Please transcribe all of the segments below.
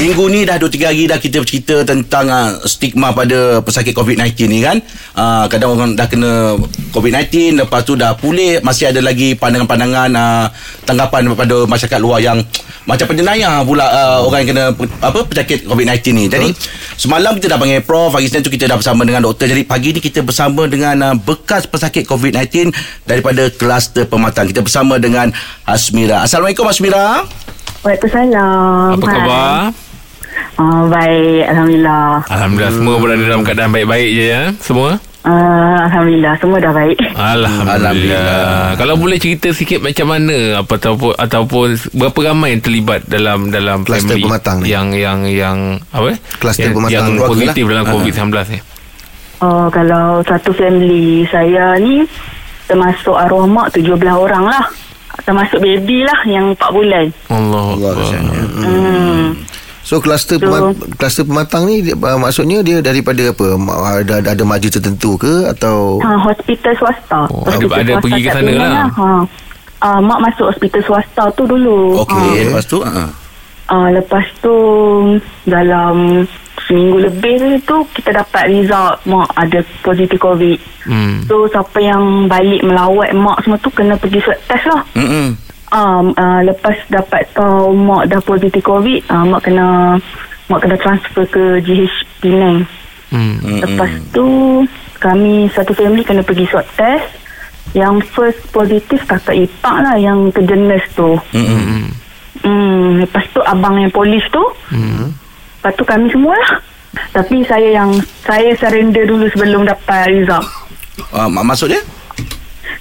Minggu ni dah 2-3 hari dah kita bercerita tentang uh, stigma pada pesakit COVID-19 ni kan. Uh, kadang orang dah kena COVID-19, lepas tu dah pulih, masih ada lagi pandangan-pandangan uh, tanggapan daripada masyarakat luar yang macam penjenayah pula uh, orang yang kena apa pesakit COVID-19 ni. Jadi semalam kita dah panggil Prof, hari Senin tu kita dah bersama dengan doktor. Jadi pagi ni kita bersama dengan uh, bekas pesakit COVID-19 daripada kluster pematang. Kita bersama dengan Hasmira. Assalamualaikum Hasmira. Waalaikumsalam. Apa Hai. Uh, baik, Alhamdulillah. Alhamdulillah semua berada dalam keadaan baik-baik je ya. Semua? Uh, Alhamdulillah, semua dah baik. Alhamdulillah. Alhamdulillah. Kalau boleh cerita sikit macam mana apa ataupun ataupun berapa ramai yang terlibat dalam dalam Kluster family pematang ni. yang yang yang apa? Kluster yang, pematang yang keluarga positif lah. dalam Ha. COVID-19 ni. Oh, kalau satu family saya ni termasuk arwah mak 17 orang lah. Termasuk baby lah yang 4 bulan. Allah. Allah Allah. Hmm. So kluster So- pema- kluster pematang ni dia, uh, maksudnya dia daripada apa? Ma- Ada ada, ada maju tertentu ke atau Ha, hospital swasta. Oh, hospital ada- ada swasta pergi ke sana Penang lah. Ha. Uh, mak masuk hospital swasta tu dulu. Okey, lepas tu uh, Uh, lepas tu dalam seminggu lebih tu kita dapat result mak ada positif COVID. Hmm. So siapa yang balik melawat mak semua tu kena pergi swab test lah. mm Um, uh, lepas dapat tahu mak dah positif COVID, uh, mak kena mak kena transfer ke GH Penang. Hmm. Lepas tu kami satu family kena pergi swab test. Yang first positif kakak ipak lah yang kerja nurse tu. Hmm. Hmm, lepas tu abang yang polis tu. Hmm. Lepas tu kami semua lah. Tapi saya yang saya surrender dulu sebelum dapat result. uh, maksud dia?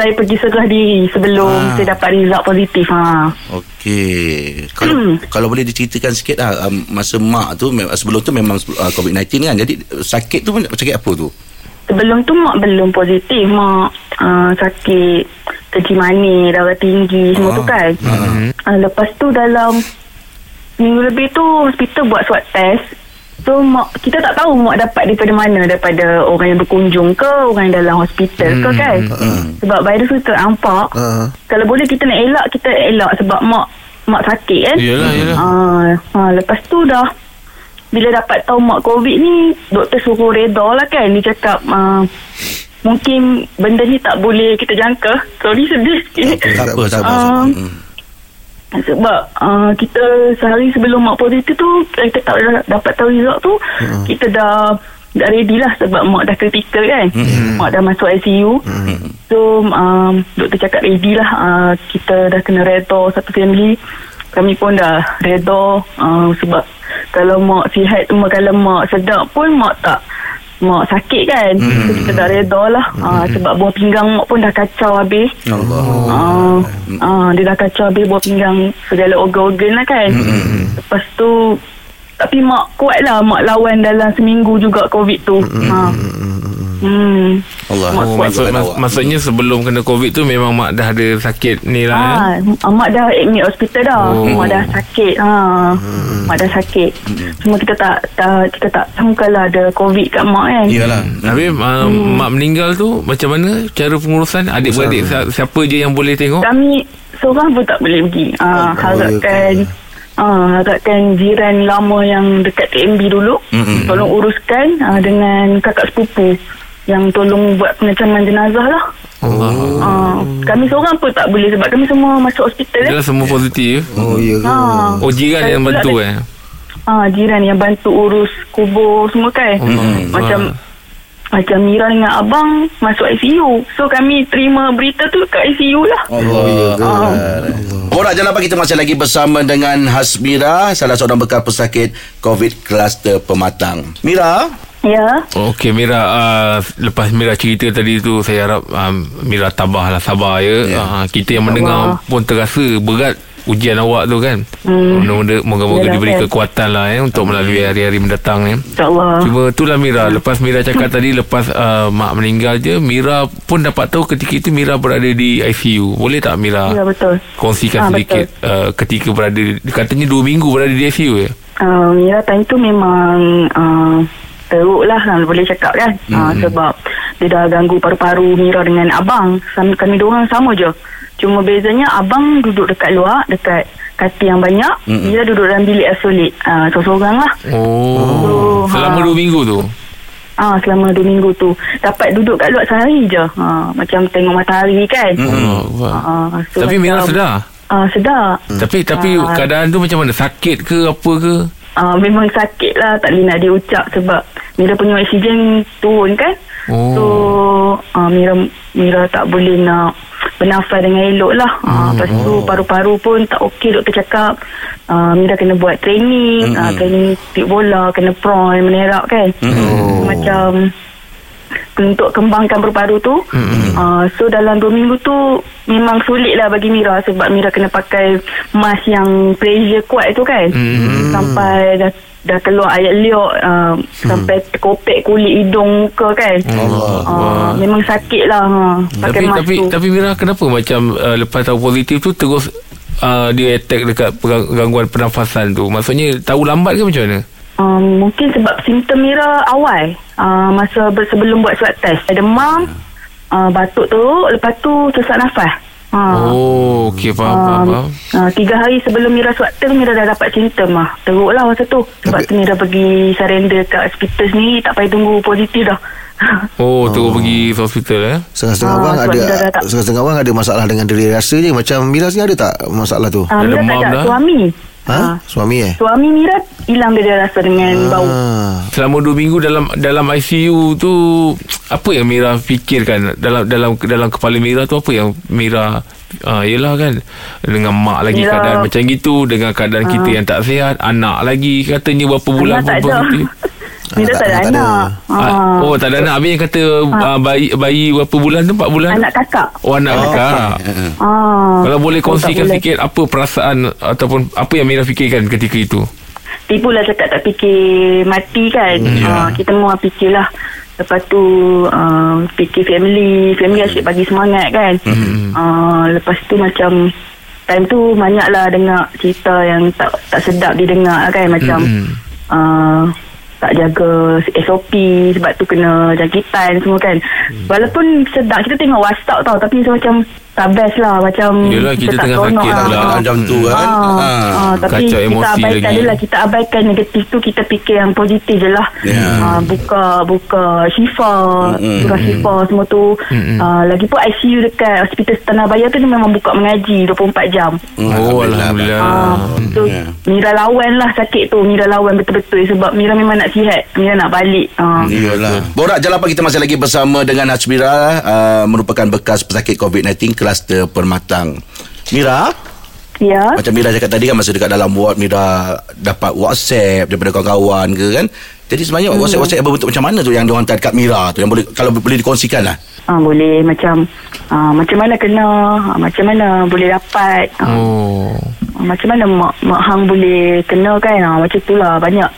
Saya pergi serah diri sebelum Ah. saya dapat result positif. Ha. Okey. Kalau Hmm. kalau boleh diceritakan sikit lah um, masa mak tu sebelum tu memang uh, COVID-19 kan. Jadi uh, sakit tu pun sakit apa tu? Sebelum tu mak belum positif. Mak uh, sakit keji manis, darah tinggi semua Ah. tu kan. Hmm. Uh, lepas tu dalam minggu lebih tu hospital buat swab test. So mak kita tak tahu mak dapat daripada mana daripada orang yang berkunjung ke orang yang dalam hospital ke kan. Sebab virus tu tak nampak. uh, Kalau boleh kita nak elak kita elak sebab mak mak sakit kan. Yalah, yalah. Ah, ah, lepas tu dah bila dapat tahu mak covid ni doktor suruh reda lah kan dia cakap ah, mungkin benda ni tak boleh kita jangka. Sorry sedih sikit. Tak apa, tak apa. Ah. Sebab uh, kita sehari sebelum mak positif tu kita tak dapat tahu result tu Hmm. kita dah dah ready lah sebab mak dah kritikal kan. Hmm. mak dah masuk ICU so um, doktor cakap ready lah uh, kita dah kena reda satu family. Kami pun dah reda uh, sebab kalau mak sihat kalau mak sedap pun mak tak mak sakit kan? So kita dah reda lah. Uh, sebab buah pinggang mak pun dah kacau habis. Allah. Ah, ah, dia dah kacau habis buah pinggang segala organ-organ lah kan. Lepas tu tapi mak kuat lah. Mak lawan dalam seminggu juga COVID tu. Ha. Hmm. Allah. Mak Oh, maksud, mas, maksudnya sebelum kena COVID tu memang mak dah ada sakit ni lah. ya? Ah, mak dah admit hospital dah. Oh. Mak dah sakit. Ha. Mak dah sakit. Cuma kita tak, tak kita tak sangka lah ada COVID kat mak kan. Iyalah. Habis uh, mak meninggal tu macam mana cara pengurusan adik-beradik si- siapa je yang boleh tengok? Kami seorang pun tak boleh pergi. Ah, harapkan ah, harapkan jiran lama yang dekat TMB dulu Mm-mm. tolong uruskan ah, dengan kakak sepupu yang tolong buat pengecaman jenazah lah. Allah. Ah, kami seorang pun tak boleh sebab kami semua masuk hospital eh. Dia semua positif. Oh ya? Ah, Oh jiran yang bantu ada- eh. ah, jiran yang bantu urus kubur semua kan. Hmm. Macam Ah. macam Mira dengan abang masuk ICU. So kami terima berita tu kat ICU lah. Allah. ya ke? Borak Jalan Pagi kita masih lagi bersama dengan Hasmira, salah seorang bekas pesakit COVID kluster pematang. Mira, Ya. Okey Mira uh, Lepas Mira cerita tadi tu Saya harap um, Mira tabah lah Sabar ya Ya. uh, Kita yang mendengar Pun terasa berat Ujian awak tu kan Hmm. Mudah-mudahan Moga-moga Yalah, diberi kan. kekuatan lah ya Untuk melalui hari-hari mendatang ya InsyaAllah. Cuma itulah Mira Lepas Mira cakap tadi Lepas uh, mak meninggal je Mira pun dapat tahu Ketika itu Mira berada di ICU Boleh tak Mira Ya betul. Kongsikan Ah, sedikit uh, Ketika berada Katanya dua minggu berada di ICU ya Uh, Mira time tu memang uh, teruk lah kan, boleh cakap kan. Uh, sebab dia dah ganggu paru-paru Mira dengan abang. Sama, kami dua orang sama je. Cuma bezanya abang duduk dekat luar, dekat katil yang banyak. Mm-mm. Mira duduk dalam bilik isolate. Ah, seorang-seorang lah. Oh, Oh, Selama ha. dua minggu tu Ah, selama dua minggu tu. Dapat duduk kat luar sehari je. Ah, macam tengok matahari kan. oh, wah. Ah, so Tapi Mira sedar Ah, sedar. Tapi tapi Ah. keadaan tu macam mana Sakit ke apa ke Ah, memang sakit lah. Tak boleh nak dia ucap sebab Mira punya oksigen turun kan. Oh. So, ah, Mira Mira tak boleh nak bernafas dengan elok lah. Ah, lepas tu paru-paru pun tak okey doktor cakap. Ah, Mira kena buat training. Ah, training tip bola, kena prawn, menerak kan. Oh. Macam untuk kembangkan paru-paru tu. Uh, so dalam 2 minggu tu memang sulit lah bagi Mira sebab Mira kena pakai mask yang pressure kuat tu kan. Sampai dah dah keluar air liok uh, sampai terkopek kulit hidung muka kan. Allah. Uh, memang sakit lah uh, pakai Tapi mask tapi tu. tapi Mira kenapa macam uh, lepas tahu positif tu terus uh, dia attack dekat gangguan pernafasan tu. Maksudnya tahu lambat ke macam mana? Um, mungkin sebab simptom Mira awal uh, masa ber- sebelum buat swab test. Demam, uh, batuk teruk, lepas tu sesak nafas. Uh, Oh, okey faham faham. faham. uh, tiga hari sebelum Mira swab test Mira dah dapat simptom lah Teruk lah masa tu Sebab Tapi- tu Mira pergi surrender kat hospital sendiri Tak payah tunggu positif dah Oh, terus pergi hospital eh. Setengah-setengah Ah, orang ada tak- Setengah-setengah orang ada masalah dengan diri rasa je Macam Mira sini ada tak masalah tu? uh, Mira tak demam ada dah? suami Ha? Suami eh? Suami Mira hilang dia rasa dengan bau Ah. Selama dua minggu dalam dalam ICU tu apa yang Mira fikirkan dalam dalam dalam kepala Mira tu apa yang Mira ah yelah kan dengan mak lagi Mira- keadaan macam gitu dengan keadaan kita yang tak sihat anak lagi katanya berapa bulan Anak tak pun ada. Mira tak ada tak ada. anak oh tak ada anak. Habis yang kata ah, bayi bayi berapa bulan tu? 4 bulan? Anak kakak. Oh anak oh. kakak. ah. Kalau boleh Oh, kongsikan boleh. sikit Apa perasaan Ataupun apa yang Mira fikirkan ketika itu? Tipulah cakap tak fikir mati kan. Ya. uh, Kita semua fikirlah Lepas tu uh, Fikir family. Family asyik bagi semangat kan. Uh, Lepas tu macam Time tu banyak lah dengar cerita yang tak tak sedap didengar kan. Macam uh, tak jaga SOP sebab tu kena jangkitan semua kan. Walaupun sedap kita tengok WhatsApp tau tapi macam tak best lah macam Yelah, kita tak tengah sakit lah. Dalam jam tu kan. Ah, Ha. ah, tapi Kacau kita emosi abaikan lagi. je lah Kita abaikan negatif tu Kita fikir yang positif je lah Ya. Ah, Buka Buka Syifa Mm-mm. Surah Syifa semua tu Ah, Lagipun ICU dekat Hospital Tanah Bayar tu Dia memang buka mengaji 24 jam Oh Alhamdulillah Ah, so Ya. Mira lawan lah sakit tu Mira lawan betul-betul Sebab Mira memang nak sihat Mira nak balik Ah. Iyalah. Borak Jalapan kita masih lagi bersama dengan Hasmira uh, merupakan bekas pesakit COVID-19 kluster Permatang. Mira, Ya macam Mira cakap tadi kan masa dekat dalam ward Mira dapat WhatsApp daripada kawan-kawan ke kan. Jadi sebenarnya Hmm. WhatsApp-WhatsApp berbentuk macam mana tu yang diorang hantar dekat Mira tu yang boleh kalau boleh dikongsikan lah. Ah, boleh macam ah, macam mana kena ah, macam mana boleh dapat ah, Oh macam mana mak mak hang boleh kena kan ah, macam tu lah banyak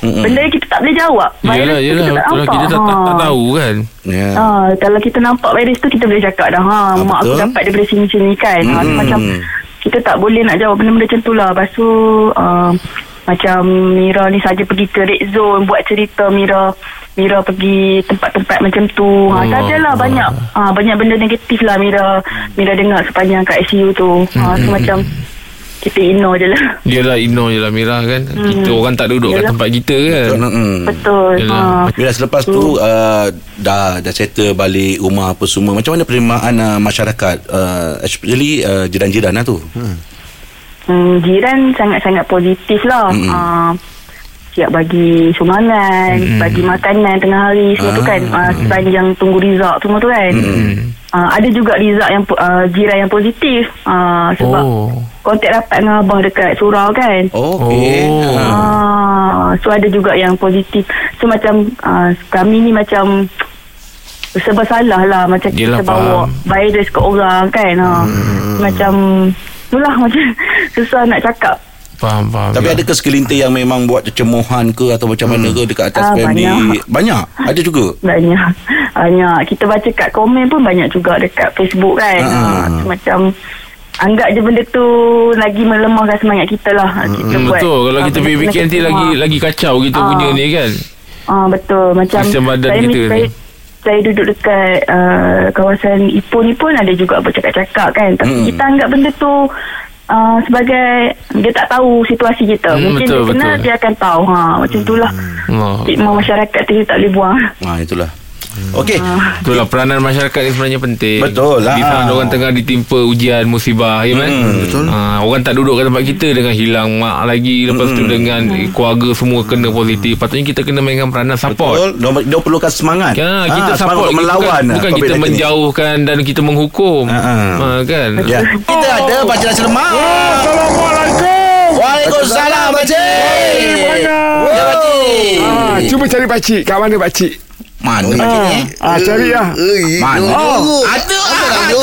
Mm-mm. benda yang kita tak boleh jawab. Yelah tu yelah. kita tak lah nampak. Kita tak, tak, tak Ah. tahu kan. Ya. Ah, kalau kita nampak virus tu kita boleh cakap dah ha mak aku betul. dapat daripada sini sini kan. Ha, macam kita tak boleh nak jawab benda-benda macam tu lah. Lepas tu ah, macam Mira ni saja pergi ke red zone buat cerita Mira. Mira pergi tempat-tempat macam tu. Ha, Allah sajalah Allah. banyak ha, banyak benda negatif lah Mira. Mira dengar sepanjang kat ICU tu. Ha, Hmm, so macam kita ignore je lah Yelah ignore je lah Mira kan Kita orang tak duduk kat Yelah. tempat kita kan betul Yelah. ha. Mira selepas tu uh, dah dah settle balik rumah apa semua. Macam mana penerimaan uh, masyarakat uh, especially uh, jiran-jiran lah tu. Hmm, jiran sangat-sangat positif lah. Mm-mm. Uh, siap bagi sumbangan, Mm-mm. bagi makanan tengah hari semua tu Ah. kan. Uh, sepanjang tunggu result semua tu kan. Hmm. Uh, ada juga result yang uh, jiran yang positif. Uh, sebab Oh kontak rapat dengan abang dekat surau kan. Okey. Oh. Ah, so ada juga yang positif. So macam uh, kami ni macam serba salah lah macam Yelah, kita bawa faham. virus ke orang kan. Ha. Macam itulah macam susah nak cakap. Faham faham Tapi Ya. ada ke segelintir yang memang buat cemohan ke atau macam mana ke dekat atas Ah, family? banyak. banyak. Ada juga. Banyak Banyak Kita baca kat komen pun Banyak juga dekat Facebook kan Ah. uh. so, Macam Anggap je benda tu Lagi melemahkan semangat kita lah kita Hmm, buat betul Kalau ah, kita fikir nanti lagi semua. lagi kacau kita Ah. punya ni kan Ah betul macam Sistem badan saya, kita saya, ni. saya duduk dekat uh, kawasan Ipoh ni pun ada juga bercakap-cakap kan. Tapi Hmm. kita anggap benda tu uh, sebagai dia tak tahu situasi kita. Hmm, Mungkin betul, dia kenal betul. dia akan tahu. Ha macam itulah. Oh. Stigma masyarakat tu tak boleh buang. Ha itulah. Okey. Itulah peranan masyarakat ni sebenarnya penting. Betul lah. Di sana orang tengah ditimpa ujian musibah ya kan. Hmm, betul. Ha, orang tak duduk kat tempat kita dengan hilang mak lagi lepas tu dengan eh, keluarga semua kena positif. Patutnya kita kena mainkan peranan support. Betul. Dia, dia perlukan semangat. Ya, kita Ah, semangat support untuk melawan bukan, ah, bukan kita COVID-19 ni. menjauhkan dan kita menghukum. Ha, ha. Ha, kan? Ya. Kita ada Pakcik Nasi Lemak. Assalamualaikum. Waalaikumsalam Pakcik. Mana? Ya Pakcik. Ah, cuba cari pakcik. Kat mana pakcik? Mana Pakcik ni? Ah, cari lah. Eh, Mana? oh. Ada. Nak Ada.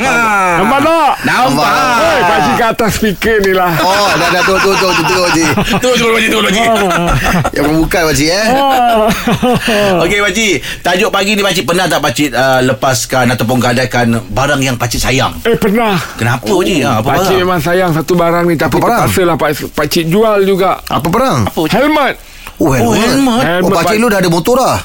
Ah. Nampak tak? Nampak. Hei, pakcik kat atas speaker ni lah. Oh, dah dah tu tu tu tu tu pakcik. Tu tu Pakcik, tu Pakcik. Yang bukan pakcik eh. Okey Pakcik Tajuk pagi ni Pakcik Pernah tak Pakcik uh, Lepaskan Ataupun gadaikan Barang yang Pakcik sayang Eh, pernah. Kenapa Pakcik ha, Apa Pakcik barang memang sayang satu barang ni Tapi Apa barang? terpaksa lah pak, pakcik jual juga Apa Pakcik Helmet Oh, helmet. Oh, helmet. Oh, Helmet, pakcik Pak- lu dah ada motor dah.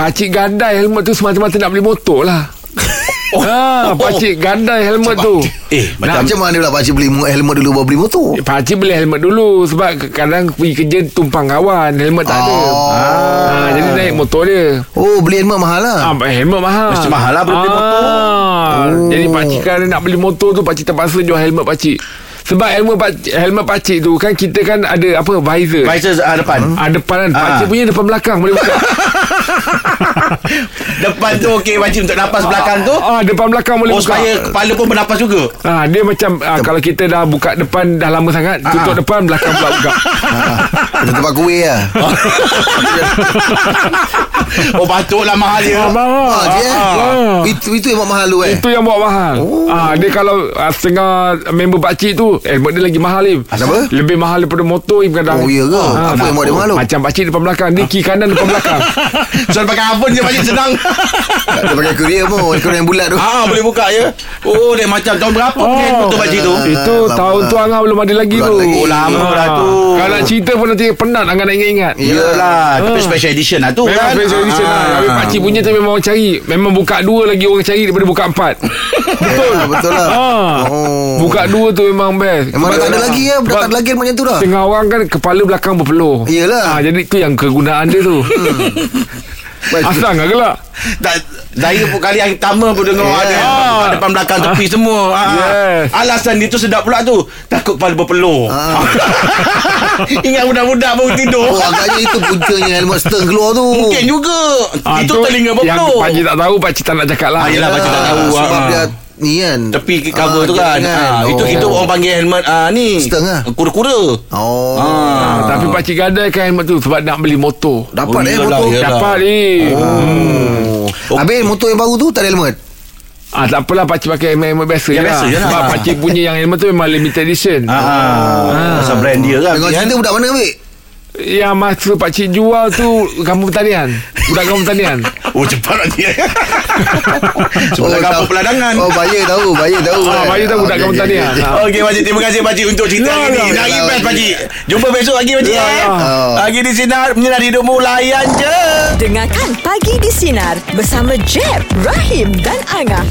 Pakcik gadai helmet tu Semata-mata nak beli motor lah Oh. Ha, pakcik gadai helmet tu Eh Macam, Macam mana pula pakcik beli helmet dulu baru beli motor? Pakcik beli helmet dulu Sebab kadang pergi kerja tumpang kawan Helmet tak ada Oh. ha, Jadi naik motor dia Oh, beli helmet mahal lah. Ah, helmet mahal. Mesti mahal lah baru beli motor. Ah, Jadi pakcik kalau nak beli motor tu pakcik terpaksa jual helmet pakcik. Sebab helmet pakcik, helmet pakcik tu kan kita kan ada apa visor. Visor uh, depan Ah depan kan. Ah. Pakcik punya depan belakang boleh buka. Depan tu okey Pakcik untuk napas belakang tu ah depan belakang boleh Oh buka. supaya kepala pun bernapas juga Ah dia macam ah, kalau kita dah buka depan dah lama sangat, tutup Ah. depan belakang pula buka. Ada tempat kuih lah. Oh patutlah mahal dia Ah, mahal. Ah, eh? Ah. Itu itu yang buat mahal tu eh. Itu yang bawa mahal. Oh. Ah dia kalau ah, setengah member pakcik tu helmet dia lagi mahal ni. Kenapa? Lebih mahal daripada motor ni kadang. Oh, ya ke? Ah, Apa yang buat dia mahal tu? Macam pakcik depan belakang, dia kiri kanan depan belakang. Soal pakai iPhone je Pakcik senang Dia pakai kurier pun, kurier yang bulat tu. Ah boleh buka ya. Oh dia macam tahun berapa punya Oh. motor Pakcik tu? Itu lama tahun lah. tu Angah belum ada lagi Belum tu. lagi. Oh, lama lah tu. Kalau nak cerita pun nanti penat Angah nak ingat-ingat. Iyalah, tapi Ah. special edition lah tu Memang kan. special edition lah Tapi Ah. pakcik punya tu memang orang cari Memang buka dua lagi orang cari Daripada buka empat Betul. betul lah. ah. Oh. Buka dua tu memang best Memang tak ada lagi ya, dah tak ada lagi macam tu dah. Tengah orang kan Kepala belakang berpeluh Iyalah. ah, Jadi tu yang kegunaan dia tu Asal tak gelak Tak, saya pun kali yang pertama pun dengar Yeah. ada Ah. depan belakang tepi semua. Ah. Yes. Alasan dia tu sedap pula tu. Takut kepala berpeluh. Ah. Ingat budak-budak baru tidur. Oh, agaknya itu puncanya helmet stern keluar tu. Mungkin juga. Ah, Itu tu telinga Yang berpeluh. pakcik tak tahu Pakcik tak nak cakap lah Ah, yelah, pakcik tak tahu. Sebab ah. dia ni kan. Tepi ke cover Ah, tu kan. jangan. Ah, Itu Oh. kita orang panggil helmet ah, ni. Stern lah. Kura-kura. Oh. Ah. Tapi pakcik gadai kan helmet tu Sebab nak beli motor Dapat Oh, eh motor. iyalah. Dapat ni Oh. Habis motor yang baru tu tak ada helmet. Ah tak apalah pakcik pakai helmet biasa Yang je lah. biasa je lah. Sebab pakcik punya yang helmet tu memang limited edition. Ah, Pasal brand dia kan. Dengan kan? cerita budak mana ambil? Yang masa pakcik jual tu kampung pertanian. Budak kampung pertanian. Oh cepat lah dia. Sebelah Oh, kampung tahu. peladangan. Oh, bayar tahu, bayar tahu. Ah, kan? bayar tahu budak Okey, kampung okey, okey. Ah. Okey Pakcik Terima kasih Pakcik Untuk cerita Ya, hari ni ya. Lagi Ya, best. Pakcik Jumpa besok lagi Pakcik Ya, eh. ya. Oh. Di Sinar Menyinari hidupmu Layan je Dengarkan Pagi di Sinar bersama Jeb, Rahim dan Angah.